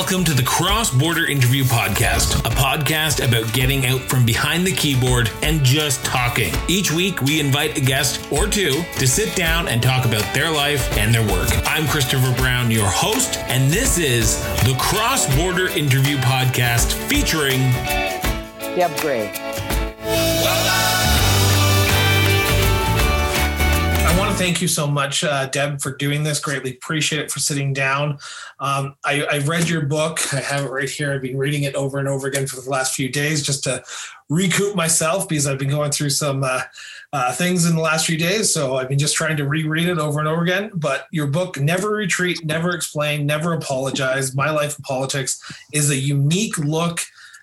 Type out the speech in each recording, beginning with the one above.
Welcome to the Cross Border Interview Podcast, a podcast about getting out from behind the keyboard and just talking. Each week, we invite a guest or two to sit down and talk about their life and their work. I'm Christopher Brown, your host, and this is the Cross Border Interview Podcast featuring Deb Grey. Thank you so much, uh, Deb, for doing this. Greatly appreciate it for sitting down. Um, I, I read your book. I have it right here. I've been reading it over and over again for the last few days just to recoup myself because I've been going through some uh, uh, things in the last few days. So I've been just trying to reread it over and over again. But your book, Never Retreat, Never Explain, Never Apologize My Life in Politics, is a unique look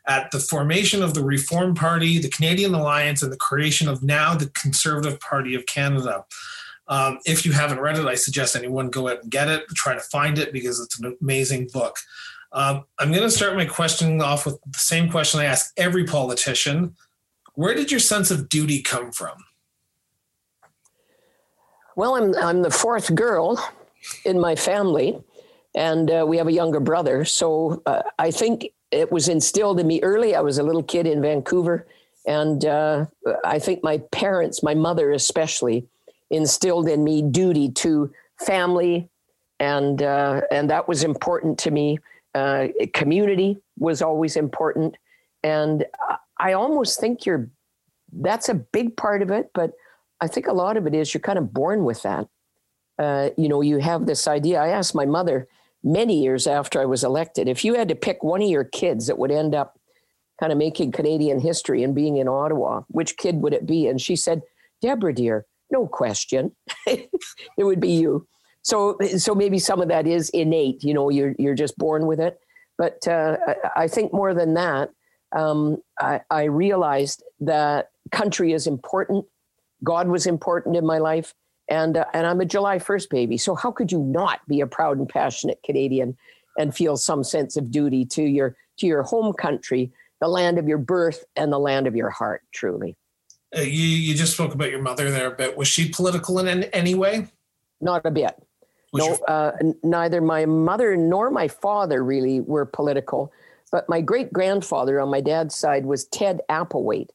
at the formation of the Reform Party, the Canadian Alliance, and the creation of now the Conservative Party of Canada. Um, if you haven't read it, I suggest anyone go out and get it, try to find it because it's an amazing book. Um, I'm going to start my question off with the same question I ask every politician. Where did your sense of duty come from? Well, I'm, I'm the fourth girl in my family, and uh, we have a younger brother. So uh, I think it was instilled in me early. I was a little kid in Vancouver, and uh, I think my parents, my mother especially, instilled in me duty to family, and uh, and that was important to me. Uh, community was always important, and I almost think you're that's a big part of it, but I think a lot of it is you're kind of born with that. Uh, you know, you have this idea. I asked my mother many years after I was elected if you had to pick one of your kids that would end up kind of making Canadian history and being in Ottawa, which kid would it be? And she said, Deborah, dear, no question. it would be you. So, so maybe some of that is innate. You know, you're you're just born with it. But uh, I think more than that, um, I, I realized that country is important. God was important in my life, and uh, and I'm a July 1st baby. So how could you not be a proud and passionate Canadian and feel some sense of duty to your to your home country, the land of your birth and the land of your heart? Truly. Uh, you you just spoke about your mother there a bit. Was she political in any way? Not a bit. Was no, your- uh, neither my mother nor my father really were political. But my great grandfather on my dad's side was Ted Applewhaite.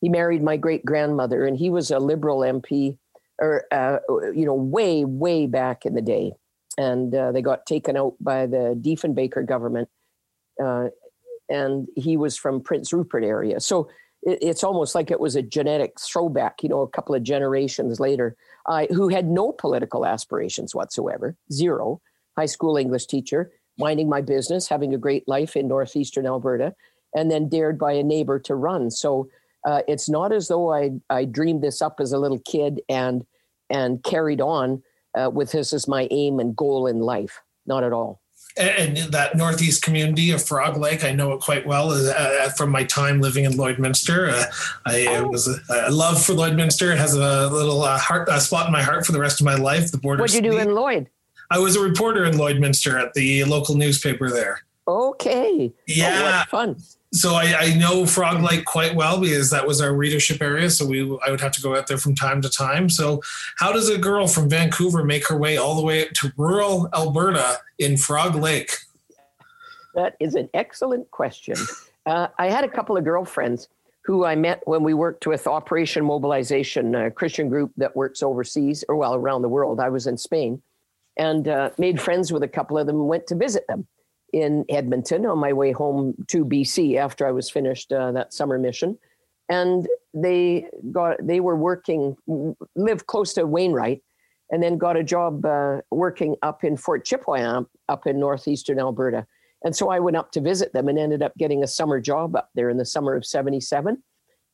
He married my great grandmother, and he was a liberal MP, or uh, you know, way way back in the day. And uh, they got taken out by the Diefenbaker government, uh, and he was from Prince Rupert area. So it, it's almost like it was a genetic throwback, you know, a couple of generations later, uh, who had no political aspirations whatsoever, zero. High school English teacher, minding my business, having a great life in northeastern Alberta, and then dared by a neighbor to run. So uh, it's not as though I, I dreamed this up as a little kid and and carried on uh, with this as my aim and goal in life. Not at all and that northeast community of Frog Lake, I know it quite well uh, uh from my time living in Lloydminster. Uh, I oh. was a, a, love for Lloydminster. It has a little uh, heart a spot in my heart for the rest of my life. The border. What'd you do in Lloyd? I was a reporter in Lloydminster at the local newspaper there. Okay. Yeah. Oh, fun so I, I, know Frog Lake quite well because that was our readership area. So we I would have to go out there from time to time. So how does a girl from Vancouver make her way all the way to rural Alberta in Frog Lake? That is an excellent question. Uh, I had a couple of girlfriends who I met when we worked with Operation Mobilization, a Christian group that works overseas or well around the world. I was in Spain and uh, made friends with a couple of them went to visit them in Edmonton on my way home to BC after I was finished uh, that summer mission. And they got they were working lived close to Wainwright, and then got a job uh, working up in Fort Chipewyan up in northeastern Alberta. And so I went up to visit them and ended up getting a summer job up there in the summer of '77.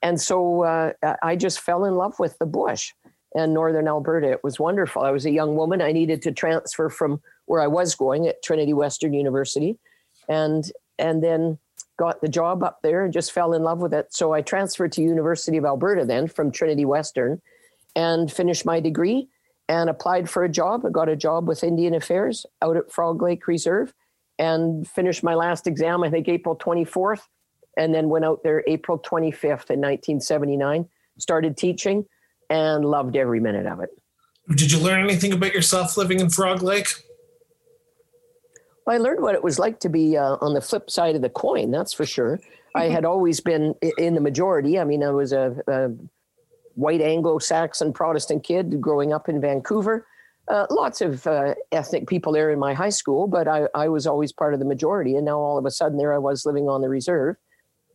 And so uh, I just fell in love with the bush and northern Alberta. It was wonderful. I was a young woman. I needed to transfer from where I was going at Trinity Western University, and and then got the job up there and just fell in love with it. So I transferred to University of Alberta then from Trinity Western, and finished my degree and applied for a job. I got a job with Indian Affairs out at Frog Lake Reserve, and finished my last exam I think April 24th, and then went out there April 25th in 1979. Started teaching and loved every minute of it. Did you learn anything about yourself living in Frog Lake? Well, I learned what it was like to be uh, on the flip side of the coin. That's for sure. I had always been in the majority. I mean, I was a, a white Anglo-Saxon Protestant kid growing up in Vancouver. Uh, lots of uh, ethnic people there in my high school, but I, I, was always part of the majority. And now all of a sudden, there I was living on the reserve,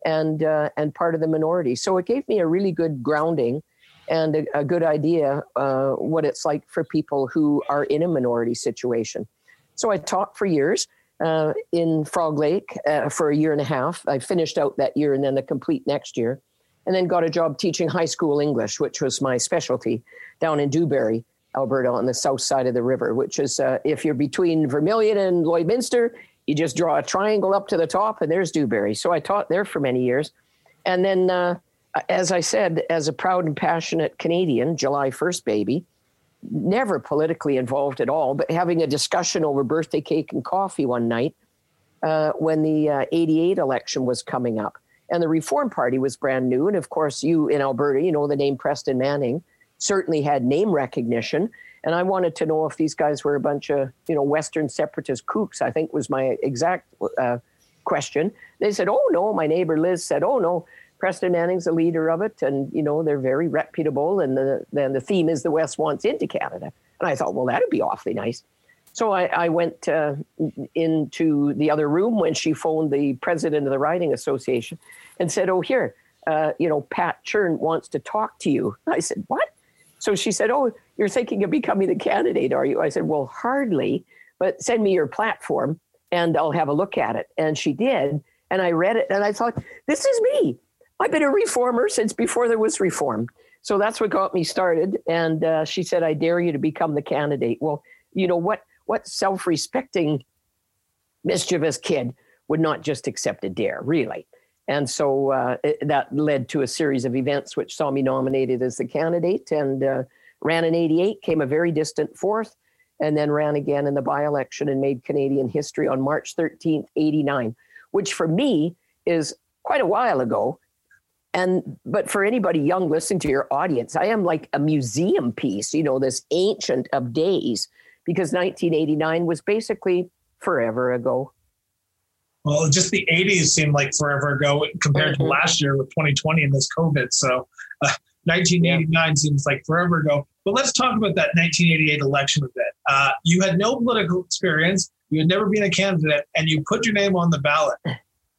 and uh, and part of the minority. So it gave me a really good grounding and a, a good idea uh, what it's like for people who are in a minority situation. So I taught for years uh, in Frog Lake uh, for a year and a half. I finished out that year and then the complete next year, and then got a job teaching high school English, which was my specialty down in Dewberry. Alberta on the south side of the river, which is uh, if you're between Vermilion and Lloydminster, you just draw a triangle up to the top and there's Dewberry. So I taught there for many years. And then, uh, as I said, as a proud and passionate Canadian, July 1st baby, never politically involved at all, but having a discussion over birthday cake and coffee one night uh, when the uh, 88 election was coming up. And the Reform Party was brand new. And of course, you in Alberta, you know the name Preston Manning certainly had name recognition. And I wanted to know if these guys were a bunch of, you know, Western separatist kooks, I think was my exact uh, question. They said, oh, no. My neighbor Liz said, oh, no. Preston Manning's the leader of it. And, you know, they're very reputable. And the, then the theme is the West wants into Canada. And I thought, well, that'd be awfully nice. So I, I went uh, into the other room when she phoned the president of the Riding Association and said, oh, here, uh, you know, Pat Churn wants to talk to you. I said, what? So she said, Oh, you're thinking of becoming the candidate, are you? I said, Well, hardly, but send me your platform and I'll have a look at it. And she did. And I read it and I thought, This is me. I've been a reformer since before there was reform. So that's what got me started. And uh, she said, I dare you to become the candidate. Well, you know, what, what self respecting, mischievous kid would not just accept a dare, really? And so uh, it, that led to a series of events which saw me nominated as the candidate and uh, ran in 88, came a very distant fourth, and then ran again in the by election and made Canadian history on March 13th, 89, which for me is quite a while ago. And but for anybody young listening to your audience, I am like a museum piece, you know, this ancient of days, because 1989 was basically forever ago. Well, just the 80s seemed like forever ago compared mm-hmm. to last year with 2020 and this COVID. So uh, 1989 yeah. seems like forever ago. But let's talk about that 1988 election a bit. Uh, you had no political experience, you had never been a candidate, and you put your name on the ballot.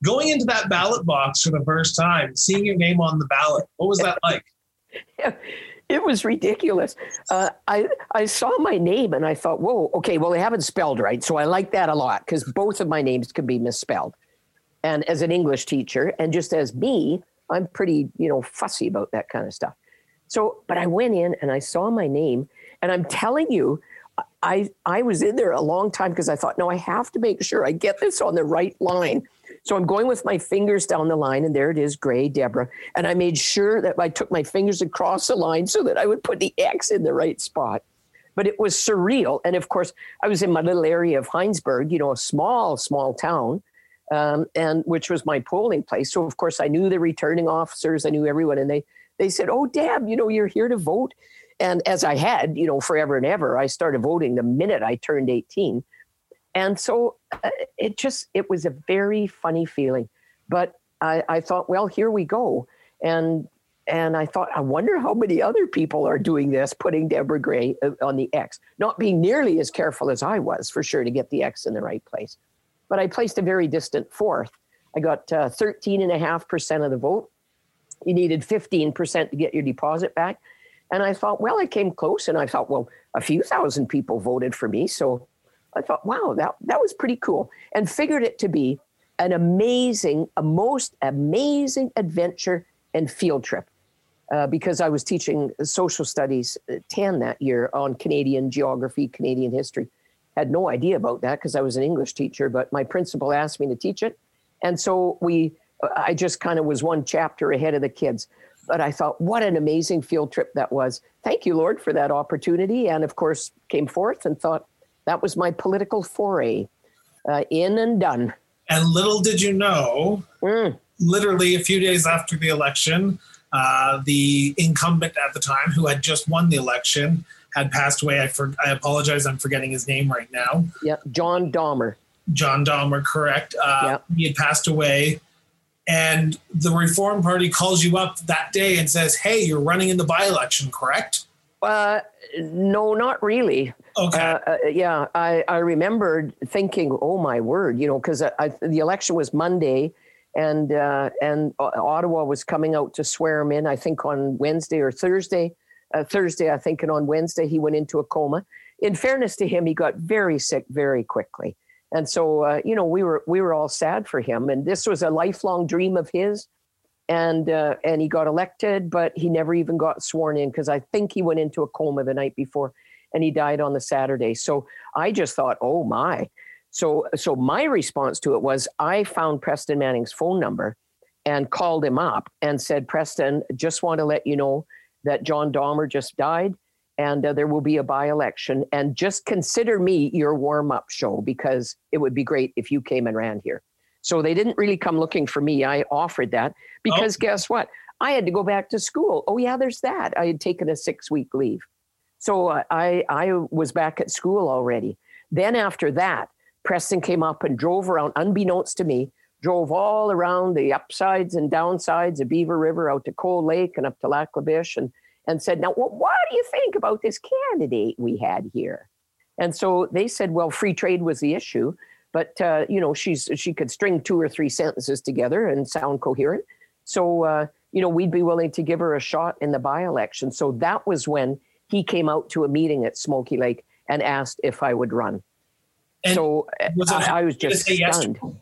Going into that ballot box for the first time, seeing your name on the ballot, what was that like? Yeah it was ridiculous. Uh, I I saw my name and I thought, whoa, okay, well they haven't spelled right, so I like that a lot because both of my names can be misspelled. And as an English teacher, and just as me, I'm pretty you know fussy about that kind of stuff. So, but I went in and I saw my name, and I'm telling you, I I was in there a long time because I thought, no, I have to make sure I get this on the right line so I'm going with my fingers down the line, and there it is, gray Deborah. And I made sure that I took my fingers across the line so that I would put the X in the right spot. But it was surreal. And of course, I was in my little area of Heinsburg, you know, a small, small town, um, and which was my polling place. So of course, I knew the returning officers, I knew everyone, and they they said, "Oh, Deb, you know, you're here to vote." And as I had, you know, forever and ever, I started voting the minute I turned 18. And so uh, it just, it was a very funny feeling. But I, I thought, well, here we go. And and I thought, I wonder how many other people are doing this, putting Deborah Grey uh, on the X, not being nearly as careful as I was for sure to get the X in the right place. But I placed a very distant fourth. I got uh, 13.5% of the vote. You needed 15% to get your deposit back. And I thought, well, I came close. And I thought, well, a few thousand people voted for me. So I thought, wow, that, that was pretty cool. And figured it to be an amazing, a most amazing adventure and field trip. Uh, because I was teaching social studies uh, 10 that year on Canadian geography, Canadian history. Had no idea about that because I was an English teacher, but my principal asked me to teach it. And so we, I just kind of was one chapter ahead of the kids. But I thought, what an amazing field trip that was. Thank you, Lord, for that opportunity. And of course, came forth and thought, that was my political foray, uh, in and done. And little did you know, mm. literally a few days after the election, uh, the incumbent at the time, who had just won the election, had passed away. I, for, I apologize, I'm forgetting his name right now. Yeah, John Dahmer. John Dahmer, correct? Uh, He had passed away. And the Reform Party calls you up that day and says, hey, you're running in the by election, correct? Uh, no, not really. Okay. Uh, uh, yeah, I, I remembered thinking, oh my word, you know, because the election was Monday, and uh, and Ottawa was coming out to swear him in. I think on Wednesday or Thursday. Uh, Thursday, I think, and on Wednesday he went into a coma. In fairness to him, he got very sick very quickly, and so uh, you know we were we were all sad for him. And this was a lifelong dream of his and uh, and he got elected, but he never even got sworn in because I think he went into a coma the night before, and he died on the Saturday. So I just thought, oh my. So so my response to it was I found Preston Manning's phone number and called him up and said, Preston, just want to let you know that John Dahmer just died and uh, there will be a by election. And just consider me your warm up show because it would be great if you came and ran here. So they didn't really come looking for me. I offered that because oh. guess what? I had to go back to school. Oh yeah, there's that. I had taken a six week leave, so uh, I I was back at school already. Then after that, Preston came up and drove around, unbeknownst to me, drove all around the upsides and downsides of Beaver River out to Cold Lake and up to Lac and and said, now what, what do you think about this candidate we had here? And so they said, well, free trade was the issue but uh, you know she's she could string two or three sentences together and sound coherent so uh, you know we'd be willing to give her a shot in the by-election so that was when he came out to a meeting at smoky lake and asked if i would run. And so was I, I, was just stunned. yes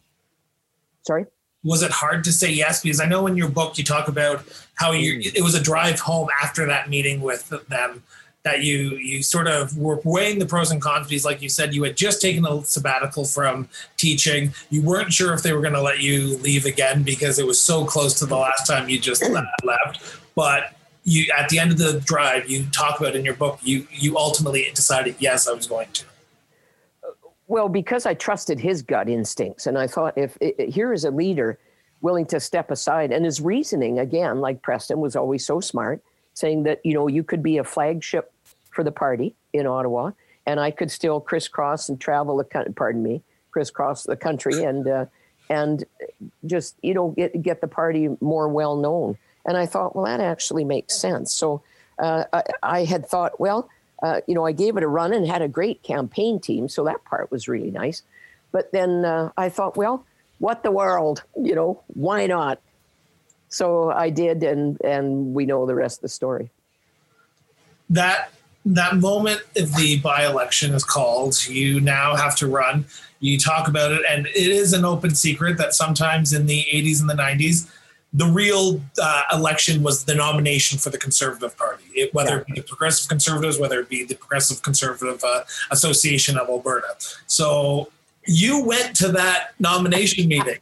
sorry? Was it hard to say yes? Because i know in your book you talk about how you mm. it was a drive home after that meeting with them that you you sort of were weighing the pros and cons because like you said you had just taken a sabbatical from teaching. You weren't sure if they were going to let you leave again because it was so close to the last time you just left. But you at the end of the drive you talk about in your book you you ultimately decided yes i was going to well because i trusted his gut instincts and i thought if here is a leader willing to step aside and his reasoning again like preston was always so smart saying that you know you could be a flagship for the party in Ottawa, and I could still crisscross and travel the pardon me crisscross the country and uh, and just you know get get the party more well known. And I thought, well, that actually makes sense. So uh, I, I, had thought, well, uh, you know, I gave it a run and had a great campaign team, so that part was really nice. But then uh, I thought, well, what the world, you know, why not? So I did, and and we know the rest of the story. That that moment if the by-election is called you now have to run you talk about it and it is an open secret that sometimes in the 80s and the 90s the real uh, election was the nomination for the conservative party. It, whether it be the progressive conservatives whether it be the progressive conservative uh, association of alberta. So you went to that nomination meeting.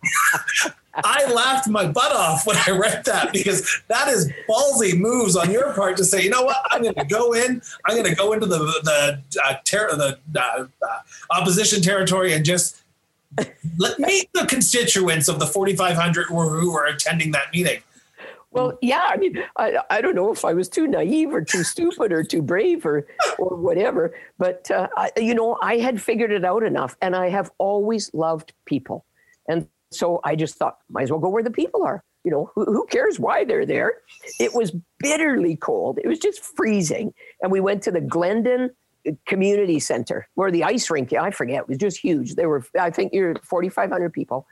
I laughed my butt off when I read that because that is ballsy moves on your part to say, you know what, I'm going to go in, I'm going to go into the the uh, ter- the uh, uh, opposition territory and just let meet the constituents of the 4,500 who, are attending that meeting. Well, yeah, I mean, I, I don't know if I was too naive or too stupid or too brave or or whatever, but uh, I, you know, I had figured it out enough, and I have always loved people, and so I just thought, might as well go where the people are. You know, who, who cares why they're there? It was bitterly cold. It was just freezing. And we went to the Glendon Community Center where the ice rink, I forget, it was just huge. There were, I think, you're 4,500 people.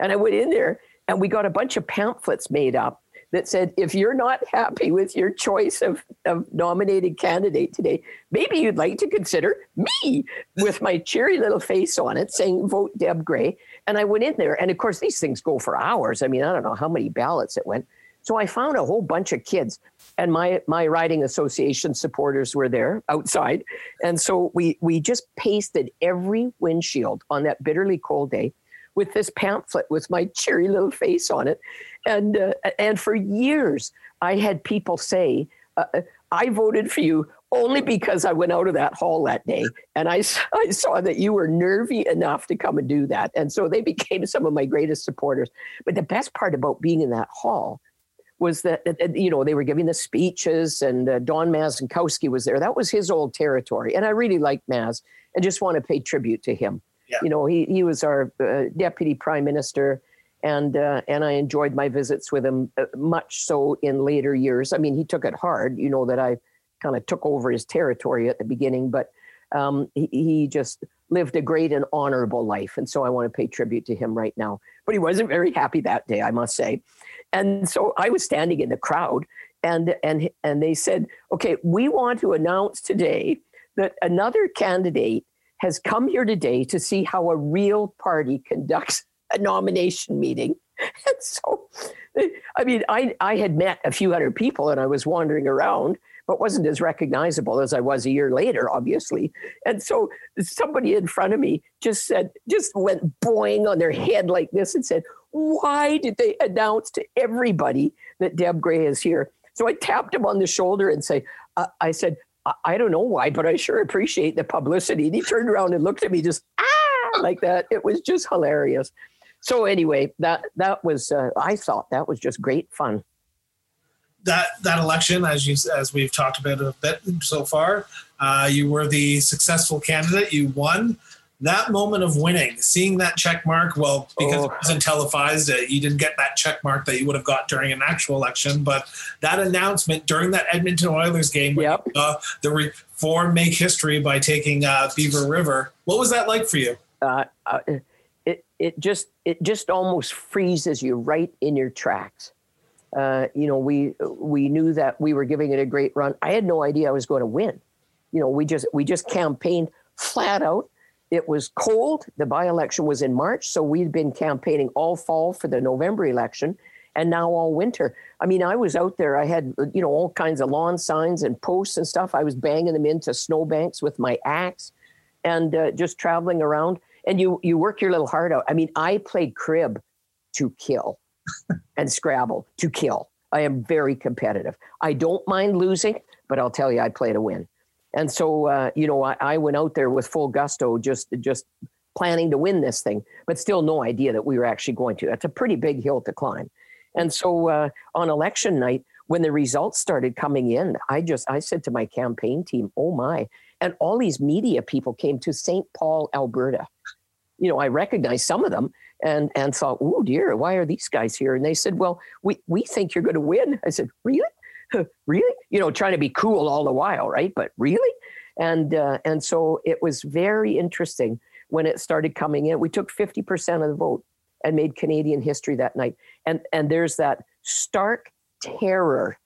And I went in there and we got a bunch of pamphlets made up that said, if you're not happy with your choice of, of nominated candidate today, maybe you'd like to consider me with my cheery little face on it saying, vote Deb Grey. And I went in there, and of course, these things go for hours. I mean, I don't know how many ballots it went. So I found a whole bunch of kids, and my my riding association supporters were there outside, and so we we just pasted every windshield on that bitterly cold day with this pamphlet with my cheery little face on it, and uh, and for years I had people say, uh, "I voted for you only because I went out of that hall that day and I, I saw that you were nervy enough to come and do that. And so they became some of my greatest supporters. But the best part about being in that hall was that, you know, they were giving the speeches and uh, Don Mazankowski was there. That was his old territory. And I really liked Maz and just want to pay tribute to him. Yeah. You know, he, he was our uh, deputy prime minister, and uh, and I enjoyed my visits with him uh, much so in later years. I mean, he took it hard. You know that I kind of took over his territory at the beginning, but um, he, he just lived a great and honorable life, and so I want to pay tribute to him right now. But he wasn't very happy that day, I must say. And so I was standing in the crowd, and and and they said, "Okay, we want to announce today that another candidate has come here today to see how a real party conducts a nomination meeting." And so, I mean, I I had met a few hundred people, and I was wandering around, but wasn't as recognizable as I was a year later, obviously. And so somebody in front of me just said, just went boing on their head like this and said, Why did they announce to everybody that Deb Grey is here? So I tapped him on the shoulder and say, uh, I said, I-, I don't know why, but I sure appreciate the publicity. And he turned around and looked at me just ah like that. It was just hilarious. So anyway, that that was uh, I thought that was just great fun that that election, as you as we've talked about a bit so far, uh, you were the successful candidate. You won. That moment of winning, seeing that check mark, well, because oh. it wasn't televised, uh, you didn't get that check mark that you would have got during an actual election. But that announcement during that Edmonton Oilers game, yep. uh, the Reform make history by taking uh, Beaver River. What was that like for you? Uh, uh, it it just it just almost freezes you right in your tracks uh, you know, we we knew that we were giving it a great run. I had no idea I was going to win. You know, we just we just campaigned flat out. It was cold. The by-election was in March, so we'd been campaigning all fall for the November election, and now all winter. I mean, I was out there. I had you know all kinds of lawn signs and posts and stuff. I was banging them into snowbanks with my axe, and uh, just traveling around. And you you work your little heart out. I mean, I played crib to kill and Scrabble to kill. I am very competitive. I don't mind losing, but I'll tell you, I play to win. And so, uh, you know, I, I, went out there with full gusto, just just planning to win this thing, but still no idea that we were actually going to. That's a pretty big hill to climb. And so, uh, on election night, when the results started coming in, I just I said to my campaign team, "Oh my!" And all these media people came to St. Paul, Alberta. You know, I recognized some of them, and and thought, oh dear, why are these guys here? And they said, well, we we think you're going to win. I said, really, really? You know, trying to be cool all the while, right? But really, and uh, and so it was very interesting when it started coming in. We took fifty percent of the vote and made Canadian history that night. And and there's that stark terror,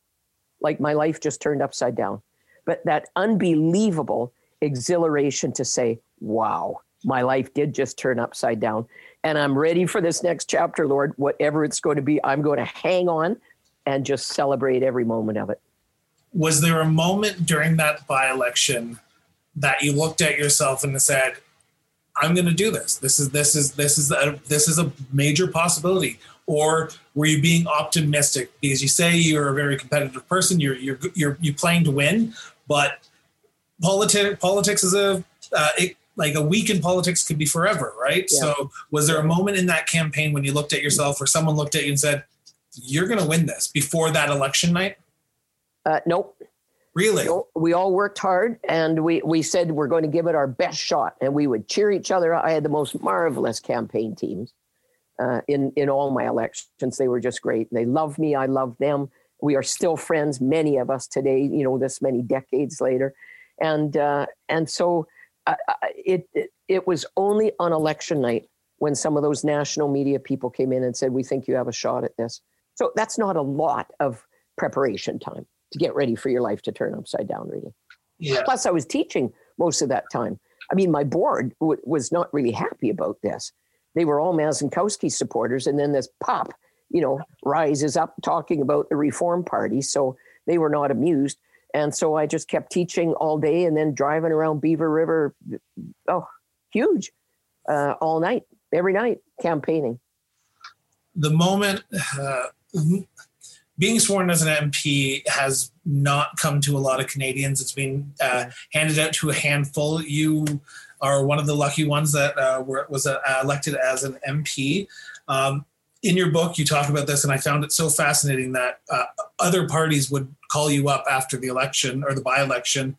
like my life just turned upside down, but that unbelievable exhilaration to say, wow my life did just turn upside down. And I'm ready for this next chapter, Lord. Whatever it's going to be, I'm going to hang on and just celebrate every moment of it. Was there a moment during that by election that you looked at yourself and said, I'm going to do this. This is this is this is a, this is a major possibility. Or were you being optimistic because you say you're a very competitive person, you're you're you're you're playing to win, but politics politics is a uh, it like a week in politics could be forever, right? Yeah. So, was there a moment in that campaign when you looked at yourself, or someone looked at you and said, "You're going to win this" before that election night? Uh, nope. Really? Nope. We all worked hard, and we we said we're going to give it our best shot, and we would cheer each other. I had the most marvelous campaign teams uh, in in all my elections. They were just great. They loved me. I loved them. We are still friends, many of us today. You know, this many decades later, and uh, and so it, it, it was only on election night when some of those national media people came in and said, "We think you have a shot at this." So that's not a lot of preparation time to get ready for your life to turn upside down, really. Yeah. Plus, I was teaching most of that time. I mean, my board w- was not really happy about this. They were all Mazankowski supporters, and then this pop, you know, rises up talking about the Reform Party. So they were not amused. And so I just kept teaching all day and then driving around Beaver River. Oh, huge, uh, all night, every night, campaigning. The moment uh, being sworn as an MP has not come to a lot of Canadians. It's been uh, handed out to a handful. You are one of the lucky ones that uh, were, was uh, elected as an MP. Um, in your book, you talk about this, and I found it so fascinating that uh, other parties would call you up after the election or the by election.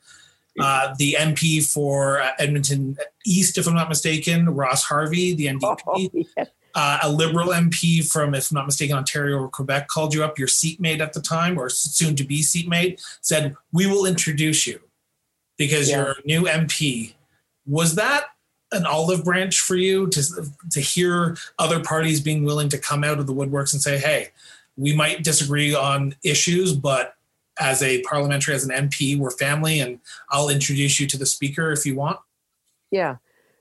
uh, the MP for uh, Edmonton East, if I'm not mistaken, Ross Harvey, the NDP. Oh, yeah. Uh, a Liberal MP from, if I'm not mistaken, Ontario or Quebec called you up, your seatmate at the time, or soon to be seatmate, said, We will introduce you because yeah. you're a new MP. Was that an olive branch for you to, to hear other parties being willing to come out of the woodworks and say, Hey, we might disagree on issues, but as a parliamentary, as an MP, we're family, and I'll introduce you to the speaker if you want. Yeah,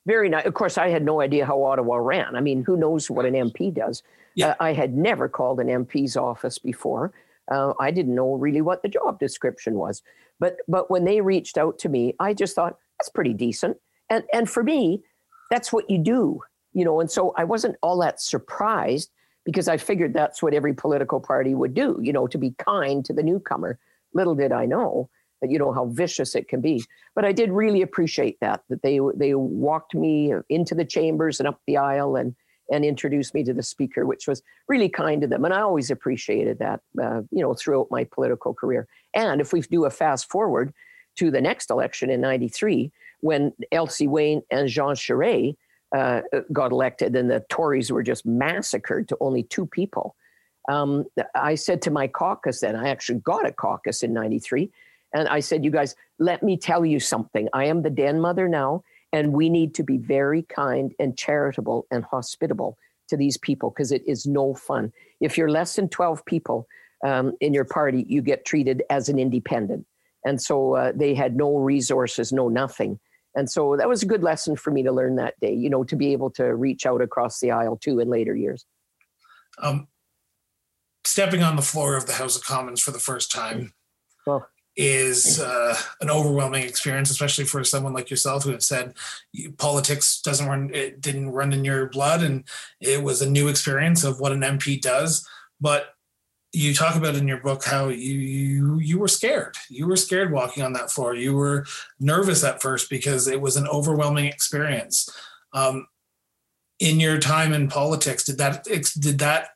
very nice. Of course, I had no idea how Ottawa ran. I mean, who knows what an MP does? Yeah. Uh, I had never called an MP's office before. Uh, I didn't know really what the job description was. But but when they reached out to me, I just thought that's pretty decent. And and for me, that's what you do, you know. And so I wasn't all that surprised because I figured that's what every political party would do, you know, to be kind to the newcomer. Little did I know you know how vicious it can be. But I did really appreciate that that they they walked me into the chambers and up the aisle and and introduced me to the speaker, which was really kind to them. And I always appreciated that, uh, you know, throughout my political career. And if we do a fast forward to the next election in '93, when Elsie Wayne and Jean Charest uh, got elected, and the Tories were just massacred to only two people um, I said to my caucus then, I actually got a caucus in 93. And I said, you guys, let me tell you something. I am the den mother now, and we need to be very kind and charitable and hospitable to these people because it is no fun. If you're less than 12 people um, in your party, you get treated as an independent. And so uh, they had no resources, no nothing. And so that was a good lesson for me to learn that day, you know, to be able to reach out across the aisle too in later years. Um, stepping on the floor of the House of Commons for the first time well, is uh, an overwhelming experience, especially for someone like yourself who had said politics doesn't run, it didn't run in your blood, and it was a new experience of what an MP does. But you talk about in your book how you you you were scared. You were scared walking on that floor. You were nervous at first because it was an overwhelming experience. Um, in your time in politics, did that did that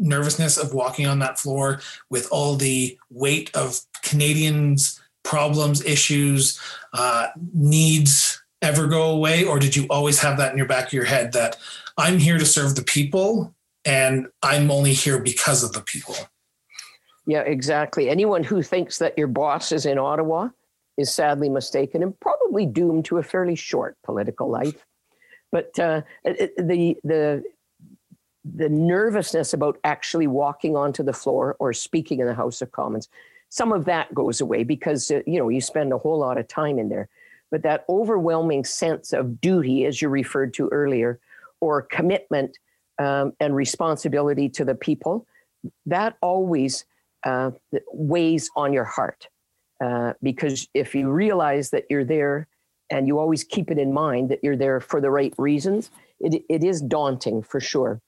nervousness of walking on that floor with all the weight of Canadians' problems, issues, uh, needs ever go away? Or did you always have that in your back of your head that I'm here to serve the people and I'm only here because of the people? Yeah, exactly. Anyone who thinks that your boss is in Ottawa is sadly mistaken and probably doomed to a fairly short political life. But uh, the the the nervousness about actually walking onto the floor or speaking in the House of Commons, some of that goes away because uh, you know you spend a whole lot of time in there. But that overwhelming sense of duty, as you referred to earlier, or commitment um, and responsibility to the people, that always uh, weighs on your heart. Uh, because if you realize that you're there and you always keep it in mind that you're there for the right reasons, it, it is daunting for sure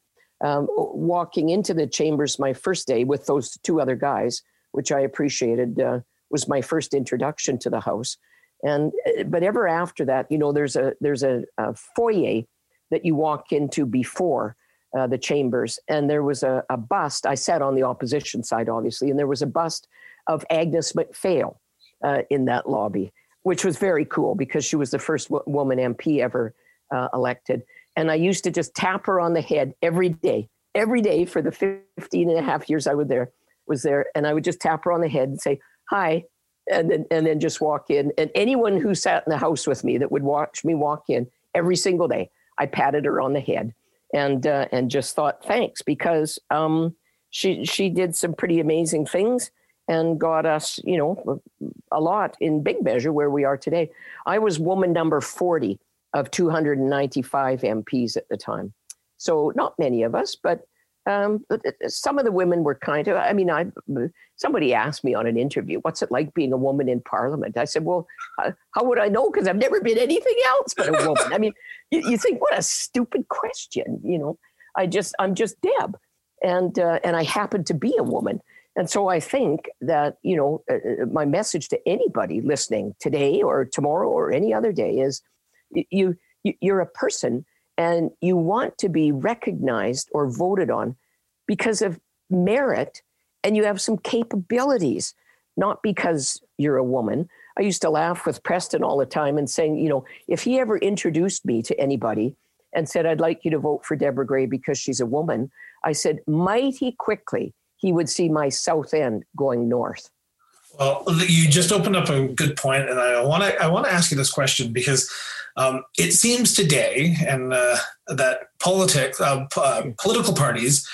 um, walking into the chambers my first day with those two other guys, which I appreciated, uh, was my first introduction to the house. And uh, but ever after that, you know, there's a there's a, a foyer that you walk into before uh, the chambers, and there was a, a bust. I sat on the opposition side, obviously, and there was a bust of Agnes MacPhail uh, in that lobby, which was very cool because she was the first w- woman MP ever uh, elected. And I used to just tap her on the head every day, every day for the 15 and a half years I was there, was there. And I would just tap her on the head and say, hi. And then, and then just walk in. And anyone who sat in the house with me that would watch me walk in every single day, I patted her on the head and, uh, and just thought, thanks, because um, she, she did some pretty amazing things and got us, you know, a lot in big measure where we are today. I was woman number 40 of 295 MPs at the time. So not many of us, but um, some of the women were kind of. I mean, I somebody asked me on an interview, "What's it like being a woman in Parliament?" I said, "Well, how would I know? Because I've never been anything else but a woman." I mean, you, you, think what a stupid question, you know? I just I'm just Deb, and uh, and I happen to be a woman. And so I think that, you know, uh, uh my message to anybody listening today or tomorrow or any other day is you, you you're a person and you want to be recognized or voted on because of merit and you have some capabilities not because you're a woman I used to laugh with Preston all the time and saying, you know, if he ever introduced me to anybody and said, I'd like you to vote for Deborah Grey because she's a woman, I said, mighty quickly, he would see my south end going north. Well, you just opened up a good point, and I want to I want to ask you this question because um, it seems today, and uh, that politics, uh, uh, political parties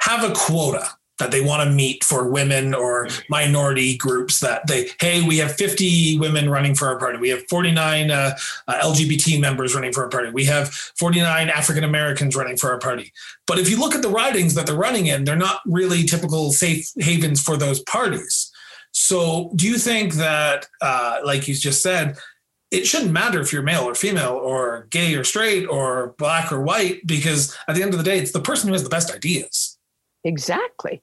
have a quota that they want to meet for women or minority groups that they hey we have 50 women running for our party we have 49 uh, uh, lgbt members running for our party we have 49 african americans running for our party. But if you look at the ridings that they're running in they're not really typical safe havens for those parties. So do you think that uh, like you just said it shouldn't matter if you're male or female or gay or straight or black or white because at the end of the day it's the person who has the best ideas Exactly.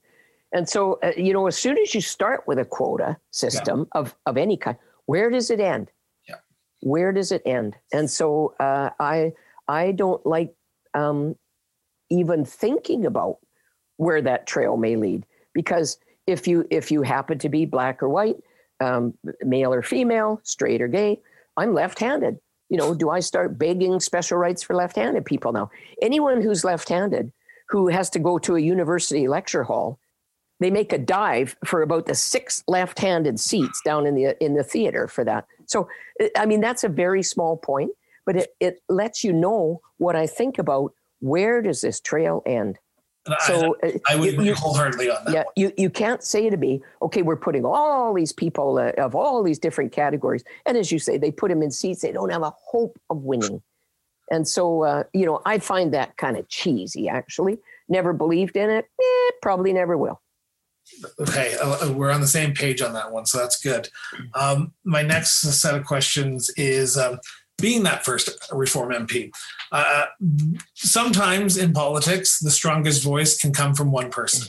And so, uh, you know, as soon as you start with a quota system yeah. of, of any kind, where does it end? Yeah. Where does it end? And so uh, I, I don't like um, even thinking about where that trail may lead because if you if you happen to be black or white, um, male or female, straight or gay, I'm left-handed. You know, do I start begging special rights for left-handed people now? Anyone who's left-handed who has to go to a university lecture hall they make a dive for about the six left-handed seats down in the in the theater for that so i mean that's a very small point but it, it lets you know what i think about where does this trail end so I, I would you, wholeheartedly on that. Yeah, you, you can't say to me, okay, we're putting all these people uh, of all these different categories, and as you say, they put them in seats they don't have a hope of winning. And so, uh, you know, I find that kind of cheesy, actually. Never believed in it. Eh, probably never will. Okay, uh, uh, we're on the same page on that one, so that's good. Um, my next set of questions is um, being that first reform MP. Uh, sometimes in politics, the strongest voice can come from one person.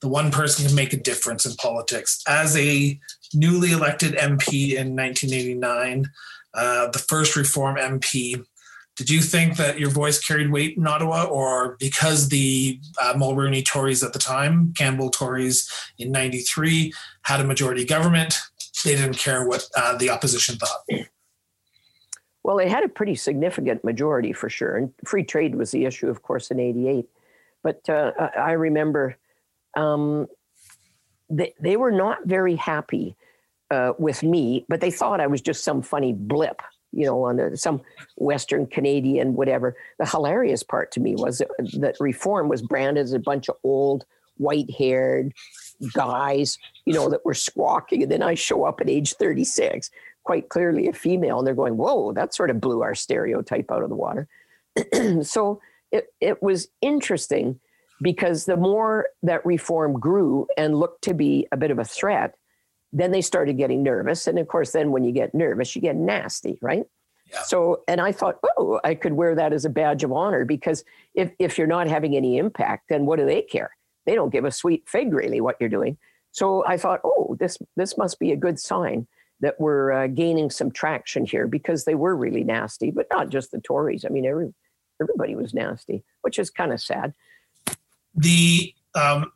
The one person can make a difference in politics. As a newly elected MP in 1989, uh, the first reform MP, did you think that your voice carried weight in Ottawa, or because the uh, Mulroney Tories at the time, Campbell Tories in '93, had a majority government, they didn't care what uh, the opposition thought? Well, they had a pretty significant majority for sure, and free trade was the issue, of course, in '88. But uh, I remember um, they they were not very happy uh, with me, but they thought I was just some funny blip you know, on a, some Western Canadian, whatever. The hilarious part to me was that, that reform was branded as a bunch of old, white haired guys, you know, that were squawking. And then I show up at age 36, quite clearly a female, and they're going, whoa, that sort of blew our stereotype out of the water. so it, it was interesting because the more that reform grew and looked to be a bit of a threat, then they started getting nervous. And of course, then when you get nervous, you get nasty, right? Yeah. So, and I thought, oh, I could wear that as a badge of honor because if, if you're not having any impact, then what do they care? They don't give a sweet fig, really, what you're doing. So I thought, oh, this this must be a good sign that we're uh, gaining some traction here because they were really nasty, but not just the Tories. I mean, every everybody was nasty, which is kind of sad. The um,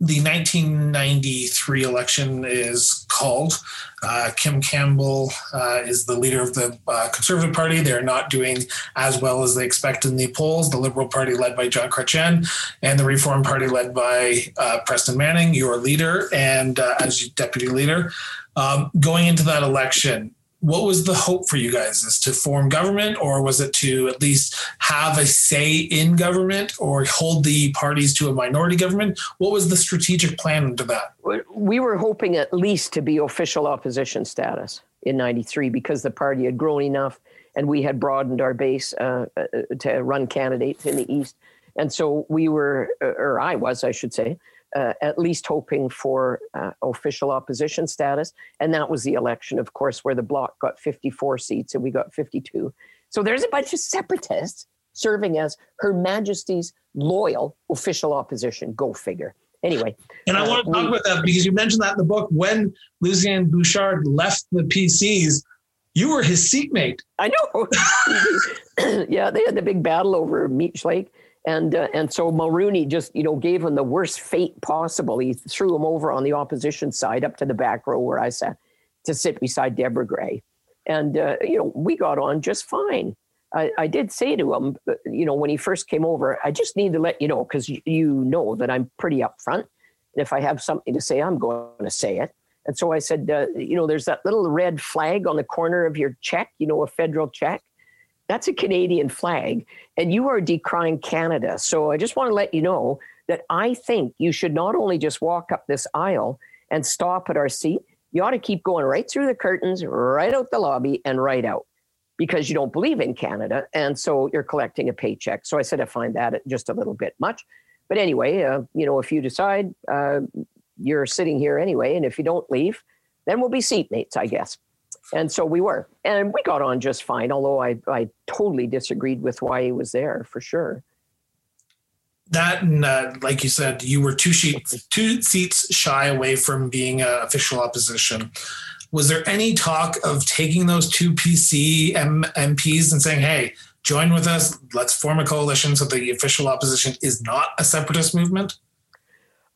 the 1993 election is called. Uh, Kim Campbell uh, is the leader of the uh, Conservative Party. They're not doing as well as they expect in the polls. The Liberal Party, led by John Chrétien, and the Reform Party, led by uh, Preston Manning, your leader, and uh, as deputy leader. Um, going into that election, what was the hope for you guys? Is to form government or was it to at least have a say in government or hold the parties to a minority government? What was the strategic plan into that? We were hoping at least to be official opposition status in 93 because the party had grown enough and we had broadened our base uh, uh to run candidates in the east. And so we were or i was i should say uh, at least hoping for uh, official opposition status. And that was the election, of course, where the bloc got 54 seats and we got 52. So there's a bunch of separatists serving as Her Majesty's loyal official opposition. Go figure. Anyway. And I uh, want to talk we, about that because you mentioned that in the book. When Lucien Bouchard left the PCs, you were his seatmate. I know. yeah, they had the big battle over Meech Lake. And, uh, and so Mulroney just, you know, gave him the worst fate possible. He threw him over on the opposition side up to the back row where I sat. to sit beside Deborah Grey. And, uh, you know, we got on just fine. I, I, did say to him, uh, you know, when he first came over, I just need to let you know, because you, you know that I'm pretty upfront. And if I have something to say, I'm going to say it. And so I said, uh, you know, there's that little red flag on the corner of your check, you know, a federal check. That's a Canadian flag. And you are decrying Canada. So I just want to let you know that I think you should not only just walk up this aisle and stop at our seat, you ought to keep going right through the curtains, right out the lobby, and right out because you don't believe in Canada. And so you're collecting a paycheck. So I said I find that just a little bit much. But anyway, uh, you know, if you decide uh, you're sitting here anyway, and if you don't leave, then we'll be seatmates, I guess. And so we were, and we got on just fine. Although I, I totally disagreed with why he was there for sure. That and uh, like you said, you were two sheets, two seats shy away from being official opposition. Was there any talk of taking those two PC M- MPs and saying, "Hey, join with us. Let's form a coalition so the official opposition is not a separatist movement"?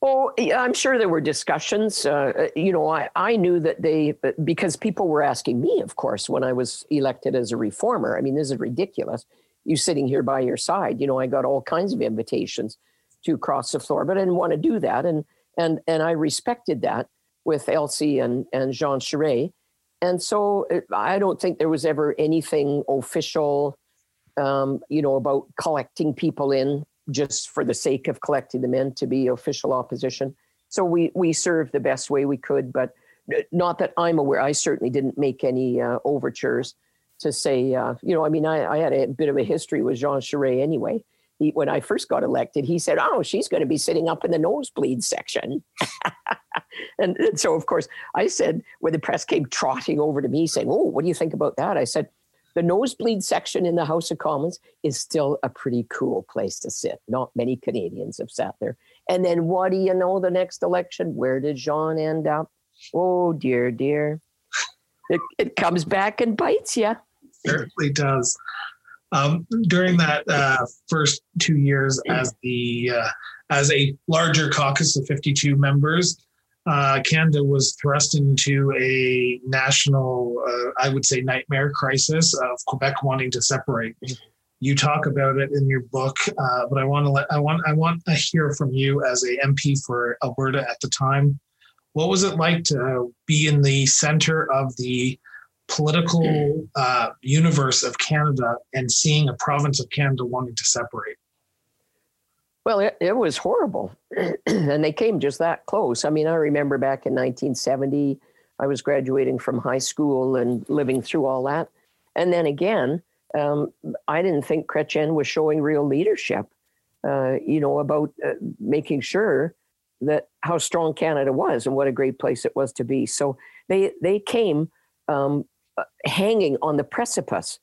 Oh, I'm sure there were discussions. Uh, uh, you know, I, I knew that they, because people were asking me, of course, when I was elected as a reformer. I mean, this is ridiculous. You sitting here by your side. You know, I got all kinds of invitations to cross the floor, but I didn't want to do that. And, and, and I respected that with Elsie and, and Jean Charest. And so uh, I don't think there was ever anything official, um, you know, about collecting people in just for the sake of collecting them in to be official opposition. So we we served the best way we could, but not that I'm aware. I certainly didn't make any uh, overtures to say, uh, you know, I mean, I, I, had a bit of a history with Jean Charest anyway. He, when I first got elected, he said, "Oh, she's going to be sitting up in the nosebleed section," and, and so of course I said, when the press came trotting over to me saying, "Oh, what do you think about that?" I said, the nosebleed section in the House of Commons is still a pretty cool place to sit. Not many Canadians have sat there. And then what do you know the next election? Where did Jean end up? Oh, dear, dear. It, it comes back and bites you. Certainly does. Um, during that uh, first two years as the uh, as a larger caucus of 52 members, uh, Canada was thrust into a national, uh, I would say, nightmare crisis of Quebec wanting to separate. You talk about it in your book, uh, but I want to let I want I want to hear from you as a MP for Alberta at the time. What was it like to be in the center of the political uh, universe of Canada and seeing a province of Canada wanting to separate? Well, it, it was horrible. and they came just that close. I mean, I remember back in 1970, I was graduating from high school and living through all that. And then again, um, I didn't think Chrétien was showing real leadership, uh, you know, about uh, making sure that how strong Canada was and what a great place it was to be. So they they came um, uh, hanging on the precipice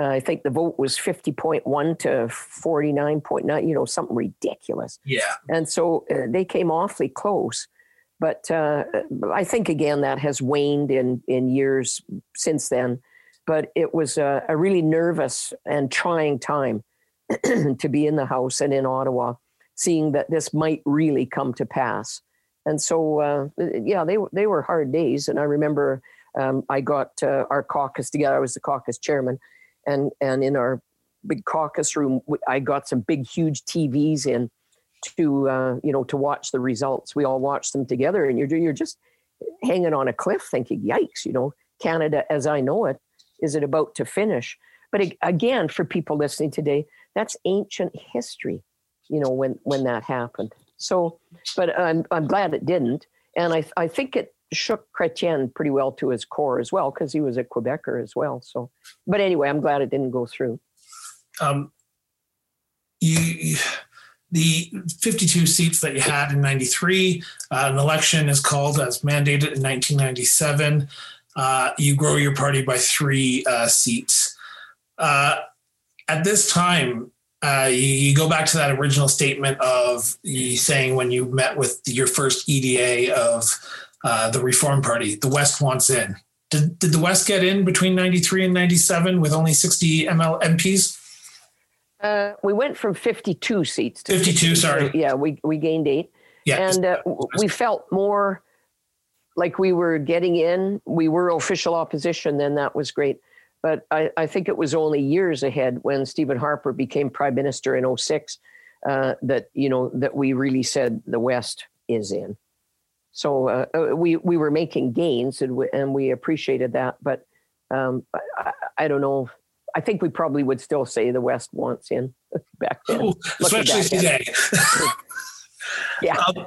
uh, I think the vote was 50.1 to 49.9, you know, something ridiculous. Yeah. And so uh, they came awfully close. But uh, I think, again, that has waned in, in years since then. But it was a, a really nervous and trying time to be in the House and in Ottawa, seeing that this might really come to pass. And so, uh, yeah, they, they were hard days. And I remember um, I got uh, our caucus together. I was the caucus chairman and and in our big caucus room, I got some big, huge TVs in to uh, you know to watch the results. We all watched them together, and you're you're just hanging on a cliff, thinking, "Yikes!" You know, Canada as I know it is it about to finish? But again, for people listening today, that's ancient history. You know when when that happened. So, but I'm I'm glad it didn't, and I I think it shook Chrétien pretty well to his core as well because he was a Quebecer as well. So, but anyway, I'm glad it didn't go through. Um, you, the 52 seats that you had in 93, uh, an election is called as mandated in 1997. Uh, you grow your party by three uh, seats. Uh, at this time, uh, you, you, go back to that original statement of you saying when you met with your first EDA of uh, the Reform Party. The West wants in. Did, did the West get in between 93 and 97 with only 60 ML MPs? Uh, we went from 52 seats to 52, sorry. Yeah, we, we gained eight. Yeah. And uh, we felt more like we were getting in, we were official opposition, then that was great. But I, I think it was only years ahead when Stephen Harper became prime minister in 06 uh, that, you know, that we really said the West is in. So uh, uh, we, we were making gains and we, and we appreciated that. But um, I, I don't know. I think we probably would still say the West wants in back then. Ooh, especially today. yeah. Um,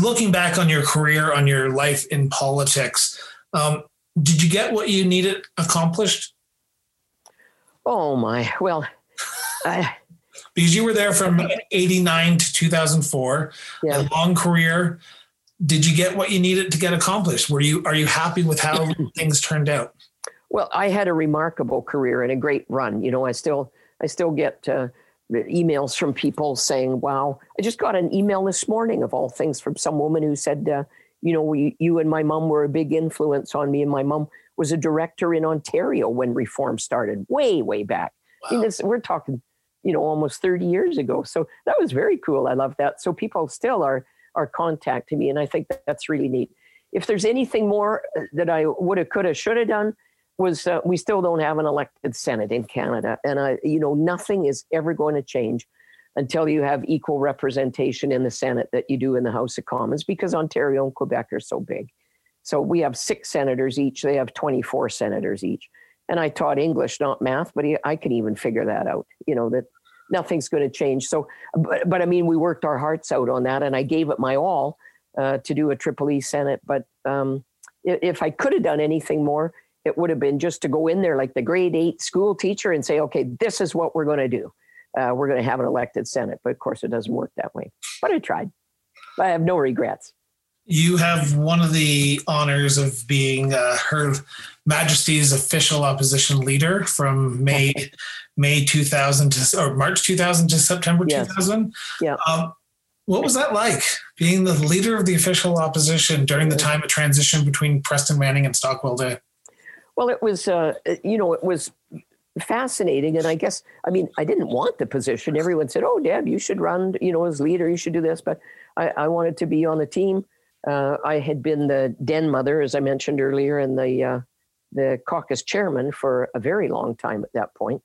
looking back on your career, on your life in politics, um, did you get what you needed accomplished? Oh my! Well, I, because you were there from '89 to 2004, yeah. a long career. Did you get what you needed to get accomplished? Were you are you happy with how things turned out? Well, I had a remarkable career and a great run. You know, I still I still get uh, emails from people saying, "Wow, I just got an email this morning of all things from some woman who said, uh, you know, we, you and my mom were a big influence on me, and my mom was a director in Ontario when reform started, way way back. Wow. I mean, this, we're talking, you know, almost thirty years ago. So that was very cool. I love that. So people still are are contacting me, and I think that that's really neat. If there's anything more uh, that I would have, could have, should have done, was uh, we still don't have an elected Senate in Canada, and I, you know, nothing is ever going to change until you have equal representation in the Senate that you do in the House of Commons, because Ontario and Quebec are so big. So we have six senators each; they have twenty-four senators each. And I taught English, not math, but I could even figure that out. You know that nothing's going to change. So, but, but I mean, we worked our hearts out on that, and I gave it my all uh, to do a Triple E Senate. But um, if I could have done anything more, it would have been just to go in there like the grade eight school teacher and say, okay, this is what we're going to do. Uh, we're going to have an elected Senate. But of course, it doesn't work that way. But I tried. I have no regrets. You have one of the honors of being uh, Her Majesty's official opposition leader from May May 2000 to or March 2000 to September yes. 2000. Yeah. Um, what was that like being the leader of the official opposition during the time of transition between Preston Manning and Stockwell Day? Well, it was, uh, you know, it was fascinating. And I guess, I mean, I didn't want the position. Everyone said, oh, Deb, you should run, you know, as leader, you should do this. But I, I wanted to be on the team. Uh, I had been the den mother, as I mentioned earlier, and the, uh, the caucus chairman for a very long time at that point.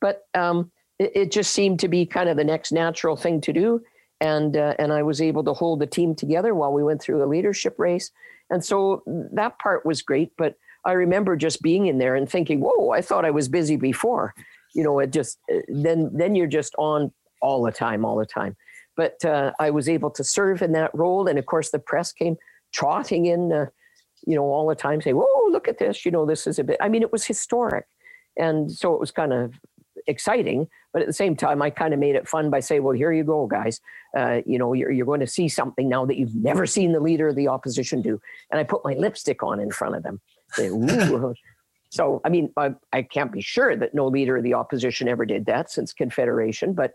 But um, it, it, just seemed to be kind of the next natural thing to do. And, uh, and I was able to hold the team together while we went through a leadership race. And so that part was great. But I remember just being in there and thinking, "Whoa, I thought I was busy before." You know, it just then then you're just on all the time, all the time. But uh, I was able to serve in that role, and of course, the press came trotting in, uh, you know, all the time, saying, "Whoa, look at this! You know, this is a bit." I mean, it was historic, and so it was kind of exciting. But at the same time, I kind of made it fun by saying, "Well, here you go, guys. Uh, you know, you're, you're going to see something now that you've never seen the leader of the opposition do." And I put my lipstick on in front of them so, I mean, I, I, can't be sure that no leader of the opposition ever did that since Confederation, but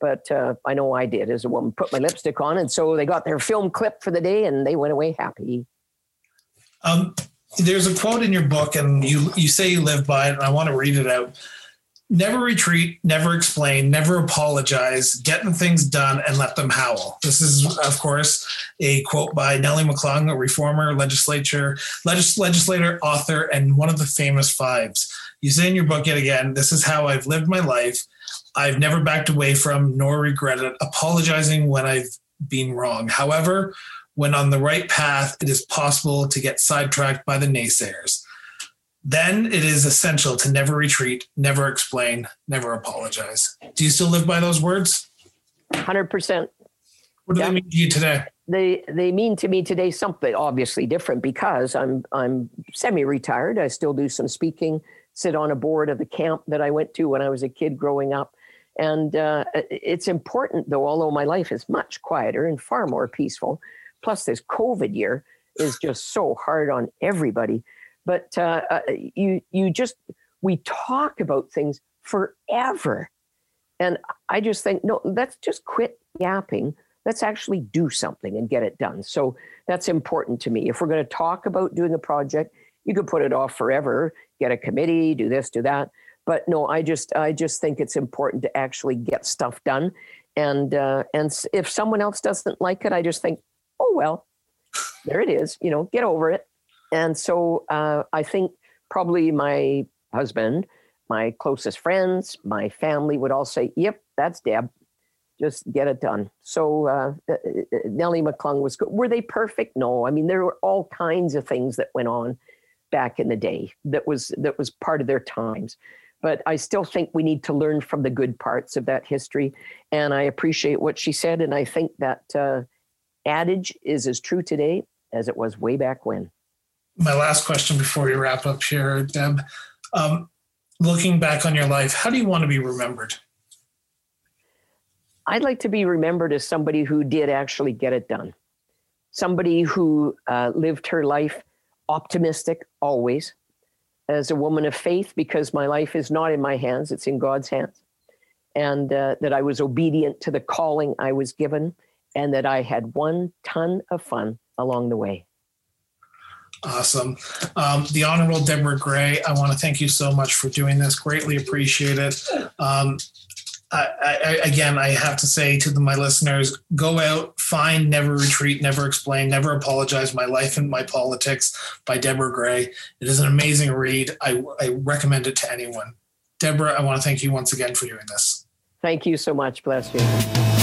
but uh, I know I did as a woman. Put my lipstick on, and so they got their film clip for the day, and they went away happy. Um, there's a quote in your book, and you you say you live by it, and I want to read it out never retreat, never explain, never apologize, getting things done and let them howl. This is, of course, a quote by Nellie McClung, a reformer, legislature, legis- legislator, author, and one of the famous fives. You say in your book yet again, this is how I've lived my life. I've never backed away from nor regretted apologizing when I've been wrong. However, when on the right path, it is possible to get sidetracked by the naysayers then it is essential to never retreat, never explain, never apologize. Do you still live by those words? 100%. What do they mean to you today? They they mean to me today something obviously different because I'm I'm semi-retired. I still do some speaking, sit on a board of the camp that I went to when I was a kid growing up. And uh, it's important, though, although my life is much quieter and far more peaceful. Plus, this COVID year is just so hard on everybody. But uh, uh, you you just we talk about things forever. And i just think no let's just quit yapping. Let's actually do something and get it done. So that's important to me. If we're going to talk about doing a project you could put it off forever. Get a committee do this do that but no i just i just think it's important to actually get stuff done and uh, and if someone else doesn't like it i just think oh well there it is. You know, get over it. And so uh, I think probably my husband, my closest friends, my family would all say, "Yep, that's Deb. Just get it done." So uh, uh, uh Nellie McClung was good. Were they perfect? No. I mean, there were all kinds of things that went on back in the day that was that was part of their times but I still think we need to learn from the good parts of that history. And I appreciate what she said. And I think that uh, adage is as true today as it was way back when. My last question before we wrap up here, Deb. Um, looking back on your life, how do you want to be remembered? I'd like to be remembered as somebody who did actually get it done, somebody who uh, lived her life optimistic always, as a woman of faith because my life is not in my hands, it's in God's hands. And uh, that I was obedient to the calling I was given, and that I had one ton of fun along the way. Awesome. Um, the Honorable Deborah Grey, I want to thank you so much for doing this. Greatly appreciate it. Um, I, I, again, I have to say to the, my listeners, go out, find Never Retreat, Never Explain, Never Apologize, My Life and My Politics by Deborah Grey. It is an amazing read. I, I recommend it to anyone. Deborah, I want to thank you once again for doing this. Thank you so much. Bless you.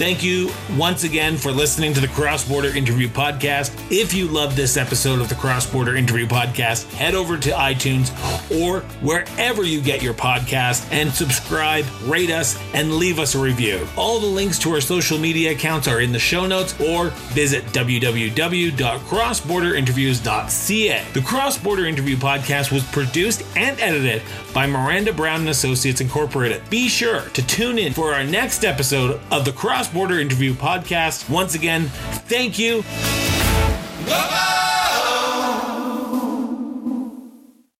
Thank you once again for listening to the Cross Border Interview Podcast. If you love this episode of the Cross Border Interview Podcast, head over to iTunes or wherever you get your podcast and subscribe, rate us, and leave us a review. All the links to our social media accounts are in the show notes or visit www.crossborderinterviews.ca. The Cross Border Interview Podcast was produced and edited by Miranda Brown and Associates Incorporated. Be sure to tune in for our next episode of the Cross Border Interview Podcast. Once again, thank you. Bye-bye.